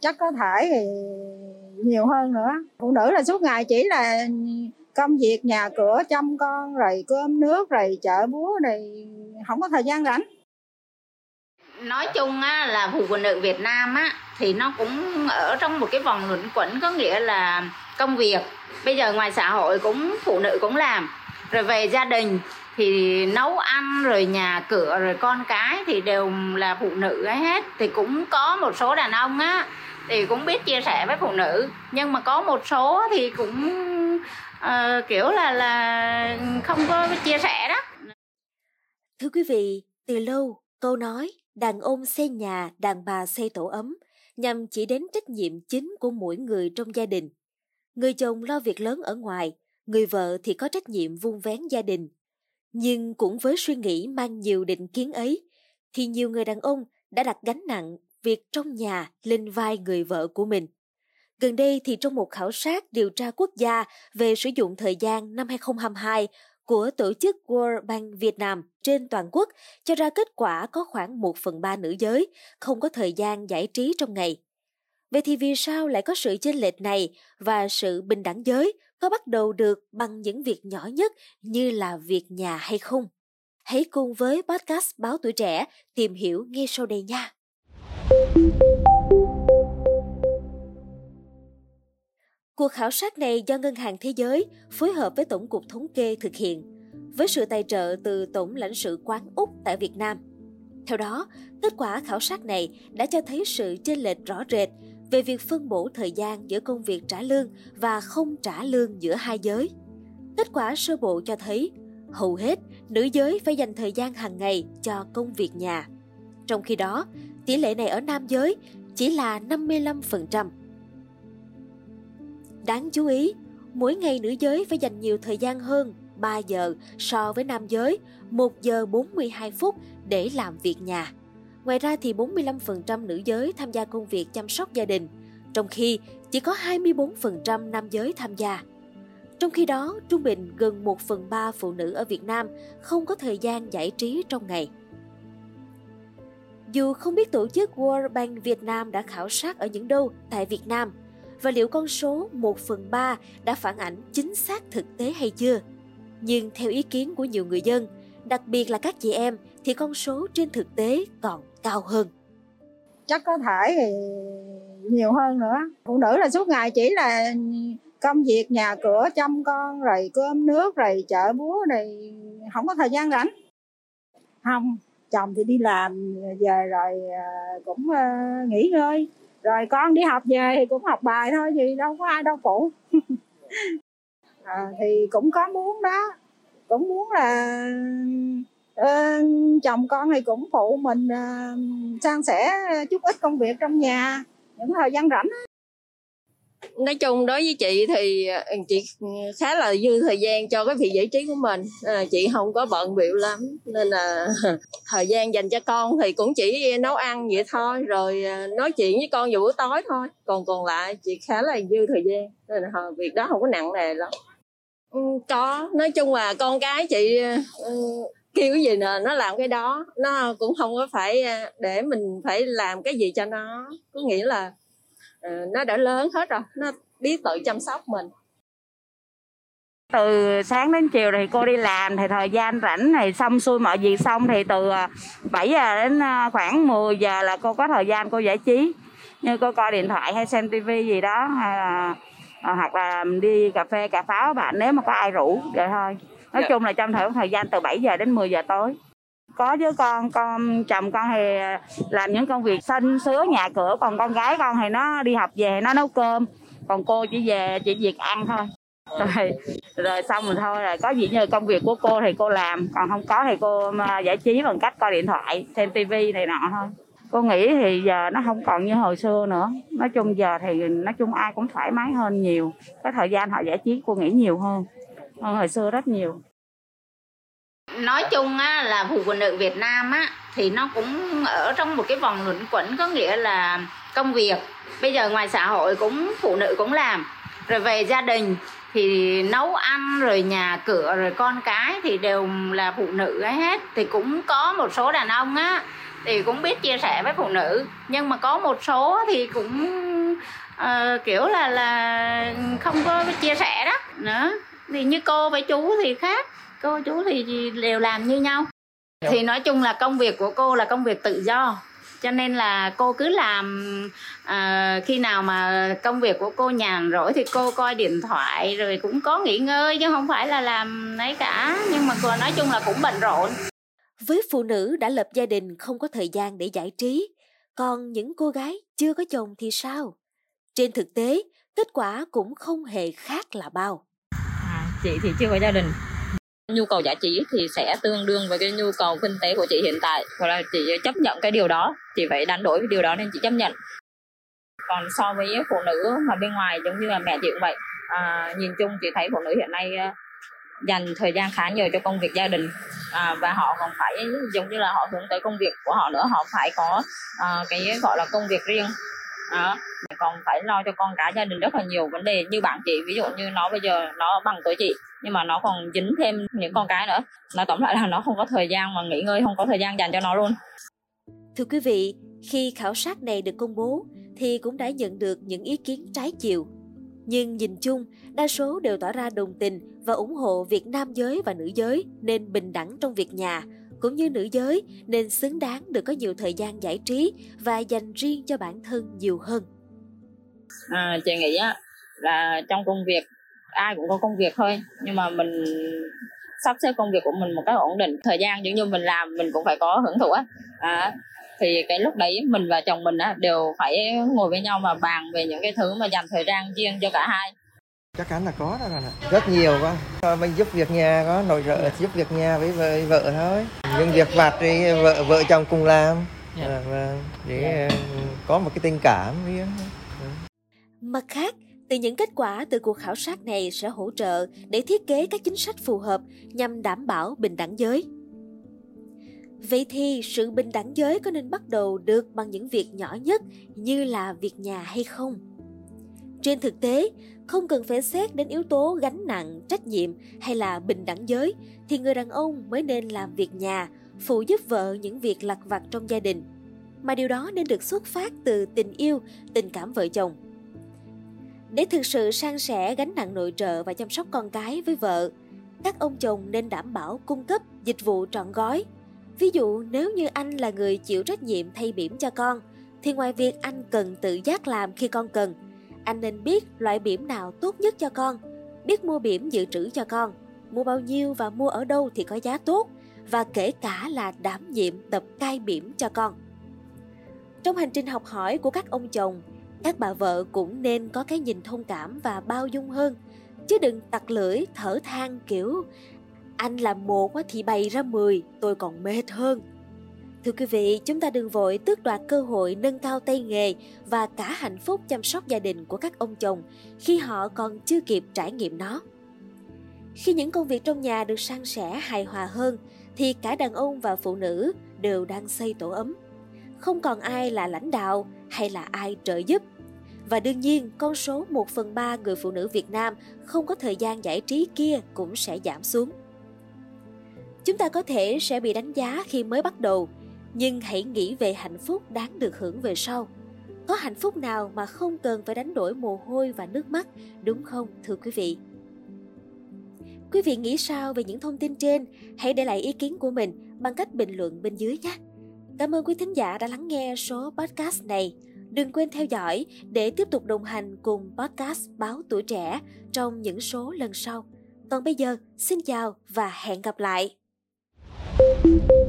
chắc có thể thì nhiều hơn nữa. Phụ nữ là suốt ngày chỉ là công việc nhà cửa chăm con rồi cơm nước rồi chợ búa rồi không có thời gian rảnh. Nói chung á, là phụ nữ Việt Nam á thì nó cũng ở trong một cái vòng luẩn quẩn có nghĩa là công việc. Bây giờ ngoài xã hội cũng phụ nữ cũng làm. Rồi về gia đình thì nấu ăn rồi nhà cửa rồi con cái thì đều là phụ nữ ấy hết. Thì cũng có một số đàn ông á thì cũng biết chia sẻ với phụ nữ. Nhưng mà có một số thì cũng uh, kiểu là là không có chia sẻ đó. Thưa quý vị từ lâu câu nói đàn ông xây nhà đàn bà xây tổ ấm nhằm chỉ đến trách nhiệm chính của mỗi người trong gia đình. Người chồng lo việc lớn ở ngoài người vợ thì có trách nhiệm vun vén gia đình. Nhưng cũng với suy nghĩ mang nhiều định kiến ấy thì nhiều người đàn ông đã đặt gánh nặng việc trong nhà lên vai người vợ của mình. Gần đây thì trong một khảo sát điều tra quốc gia về sử dụng thời gian năm 2022 của tổ chức World Bank Việt Nam trên toàn quốc cho ra kết quả có khoảng 1 phần 3 nữ giới không có thời gian giải trí trong ngày. Vậy thì vì sao lại có sự chênh lệch này và sự bình đẳng giới có bắt đầu được bằng những việc nhỏ nhất như là việc nhà hay không? Hãy cùng với podcast Báo Tuổi Trẻ tìm hiểu ngay sau đây nha. Cuộc khảo sát này do Ngân hàng Thế giới phối hợp với Tổng cục Thống kê thực hiện, với sự tài trợ từ Tổng lãnh sự quán Úc tại Việt Nam. Theo đó, kết quả khảo sát này đã cho thấy sự chênh lệch rõ rệt về việc phân bổ thời gian giữa công việc trả lương và không trả lương giữa hai giới. Kết quả sơ bộ cho thấy, hầu hết nữ giới phải dành thời gian hàng ngày cho công việc nhà. Trong khi đó, tỷ lệ này ở nam giới chỉ là 55%. Đáng chú ý, mỗi ngày nữ giới phải dành nhiều thời gian hơn 3 giờ so với nam giới, 1 giờ 42 phút để làm việc nhà. Ngoài ra thì 45% nữ giới tham gia công việc chăm sóc gia đình, trong khi chỉ có 24% nam giới tham gia. Trong khi đó, trung bình gần 1 phần 3 phụ nữ ở Việt Nam không có thời gian giải trí trong ngày. Dù không biết tổ chức World Bank Việt Nam đã khảo sát ở những đâu tại Việt Nam và liệu con số 1 phần 3 đã phản ảnh chính xác thực tế hay chưa. Nhưng theo ý kiến của nhiều người dân, đặc biệt là các chị em thì con số trên thực tế còn cao hơn. Chắc có thể thì nhiều hơn nữa. Phụ nữ là suốt ngày chỉ là công việc nhà cửa chăm con rồi cơm nước rồi chợ búa rồi không có thời gian rảnh không chồng thì đi làm ờ, về rồi ờ, cũng ờ, nghỉ ngơi. Rồi con đi học về thì cũng học bài thôi gì đâu có ai đâu phụ. À, thì cũng có muốn đó. Cũng muốn là uh, chồng con thì cũng phụ mình uh, san sẻ chút ít công việc trong nhà những thời gian rảnh nói chung đối với chị thì ờ, chị khá là dư thời gian cho cái việc giải trí của mình. À, chị không có bận biểu lắm nên là thời gian dành cho con thì cũng chỉ nấu ăn vậy thôi rồi ờ, nói chuyện với con vào buổi tối thôi. Còn còn lại chị khá là dư thời gian nên là việc đó không có nặng nề lắm. Ừ, có. Nói chung là con cái chị ừ, kêu cái gì nè nó làm cái đó nó cũng không có phải để mình phải làm cái gì cho nó. Có nghĩa là nó đã lớn hết rồi nó biết tự chăm sóc mình. Từ sáng đến chiều thì cô đi làm thì thời gian rảnh này xong xuôi mọi việc xong thì từ 7 ờ, giờ đến ờ, khoảng 10 giờ là cô có thời gian cô giải trí. Như cô coi điện thoại hay xem tivi gì đó hay là hoặc là đi cà phê cà pháo bạn nếu mà có ai rủ vậy thôi. Nói dạ. chung là trong thời gian từ 7 giờ đến 10 giờ tối có chứ con con, chồng con thì làm những công việc xanh sứa nhà cửa. Còn con gái con thì nó đi học về, nó nấu cơm. Còn cô chỉ về, chỉ việc ăn thôi. Rồi rồi xong rồi thôi. Rồi có gì như công việc của cô thì cô làm. Còn không có thì cô à, giải trí bằng cách coi điện thoại, xem tivi này nọ thôi. Cô nghĩ thì giờ nó không còn như hồi xưa nữa. Nói chung giờ thì nói chung ai cũng thoải mái hơn nhiều. Cái thời gian họ giải trí cô nghĩ nhiều hơn. Hơn hồi xưa rất nhiều nói chung á, là phụ nữ Việt Nam á thì nó cũng ở trong một cái vòng luẩn quẩn có nghĩa là công việc. Bây giờ ngoài xã hội cũng phụ nữ cũng làm. Rồi về gia đình thì nấu ăn rồi nhà cửa rồi con cái thì đều là phụ nữ ấy hết. Thì cũng có một số đàn ông á thì cũng biết chia sẻ với phụ nữ. Nhưng mà có một số thì cũng uh, kiểu là là không có chia sẻ đó. Nữa thì như cô với chú thì khác cô chú thì đều làm như nhau. Thì nói chung là công việc của cô là công việc tự do. Cho nên là cô cứ làm à, khi nào mà công việc của cô nhàn rỗi thì cô coi điện thoại rồi cũng có nghỉ ngơi chứ không phải là làm ấy cả. Nhưng mà cô nói chung là cũng bận rộn. Với phụ nữ đã lập gia đình không có thời gian để giải trí còn những cô gái chưa có chồng thì sao? Trên thực tế kết quả cũng không hề khác là bao. À, chị thì chưa có gia đình nhu cầu giải trí thì sẽ tương đương với cái nhu cầu kinh tế của chị hiện tại. Hoặc là chị chấp nhận cái điều đó chị phải đánh đổi cái điều đó nên chị chấp nhận. Còn so với phụ nữ mà bên ngoài giống như là mẹ chị cũng vậy. À, nhìn chung chị thấy phụ nữ hiện nay à, dành thời gian khá nhiều cho công việc gia đình. À, và họ còn phải giống như là họ hướng tới công việc của họ nữa. Họ phải có à, cái gọi là công việc riêng đó. Còn phải lo cho con cả gia đình rất là nhiều vấn đề như bạn chị, ví dụ như nó bây giờ nó bằng tuổi chị, nhưng mà nó còn dính thêm những con cái nữa. Nó tổng lại là nó không có thời gian mà nghỉ ngơi, không có thời gian dành cho nó luôn. Thưa quý vị, khi khảo sát này được công bố thì cũng đã nhận được những ý kiến trái chiều. Nhưng nhìn chung, đa số đều tỏ ra đồng tình và ủng hộ việc nam giới và nữ giới nên bình đẳng trong việc nhà cũng như nữ giới nên xứng đáng được có nhiều thời gian giải trí và dành riêng cho bản thân nhiều hơn. À, chị nghĩ á, là trong công việc ai cũng có công việc thôi nhưng mà mình sắp xếp công việc của mình một cách ổn định. Thời gian giống như mình làm mình cũng phải có hưởng thụ á. À, thì cái lúc đấy mình và chồng mình á đều phải ngồi với nhau mà bàn về những cái thứ mà dành thời gian riêng cho cả hai chắc chắn là có đó là rất nhiều quá. Mình giúp việc nhà có nội trợ giúp việc nhà với vợ, vợ thôi. Nhưng việc vặt thì vợ vợ chồng cùng làm. À, và để uh, có một cái tình cảm riêng mặt khác từ những kết quả từ cuộc khảo sát này sẽ hỗ trợ để thiết kế các chính sách phù hợp nhằm đảm bảo bình đẳng giới. Vậy thì sự bình đẳng giới có nên bắt đầu được bằng những việc nhỏ nhất như là việc nhà hay không trên thực tế, không cần phải xét đến yếu tố gánh nặng, trách nhiệm hay là bình đẳng giới, thì người đàn ông mới nên làm việc nhà, phụ giúp vợ những việc lặt vặt trong gia đình. Mà điều đó nên được xuất phát từ tình yêu, tình cảm vợ chồng. Để thực sự san sẻ gánh nặng nội trợ và chăm sóc con cái với vợ, các ông chồng nên đảm bảo cung cấp dịch vụ trọn gói. Ví dụ, nếu như anh là người chịu trách nhiệm thay bỉm cho con, thì ngoài việc anh cần tự giác làm khi con cần anh nên biết loại bỉm nào tốt nhất cho con, biết mua bỉm dự trữ cho con, mua bao nhiêu và mua ở đâu thì có giá tốt và kể cả là đảm nhiệm tập cai bỉm cho con. Trong hành trình học hỏi của các ông chồng, các bà vợ cũng nên có cái nhìn thông cảm và bao dung hơn, chứ đừng tặc lưỡi thở than kiểu anh làm một thì bày ra 10, tôi còn mệt hơn. Thưa quý vị, chúng ta đừng vội tước đoạt cơ hội nâng cao tay nghề và cả hạnh phúc chăm sóc gia đình của các ông chồng khi họ còn chưa kịp trải nghiệm nó. Khi những công việc trong nhà được san sẻ hài hòa hơn thì cả đàn ông và phụ nữ đều đang xây tổ ấm. Không còn ai là lãnh đạo hay là ai trợ giúp. Và đương nhiên, con số 1 phần 3 người phụ nữ Việt Nam không có thời gian giải trí kia cũng sẽ giảm xuống. Chúng ta có thể sẽ bị đánh giá khi mới bắt đầu, nhưng hãy nghĩ về hạnh phúc đáng được hưởng về sau. Có hạnh phúc nào mà không cần phải đánh đổi mồ hôi và nước mắt, đúng không, thưa quý vị? Quý vị nghĩ sao về những thông tin trên? Hãy để lại ý kiến của mình bằng cách bình luận bên dưới nhé. Cảm ơn quý thính giả đã lắng nghe số podcast này. Đừng quên theo dõi để tiếp tục đồng hành cùng podcast báo tuổi trẻ trong những số lần sau. Còn bây giờ, xin chào và hẹn gặp lại! thank you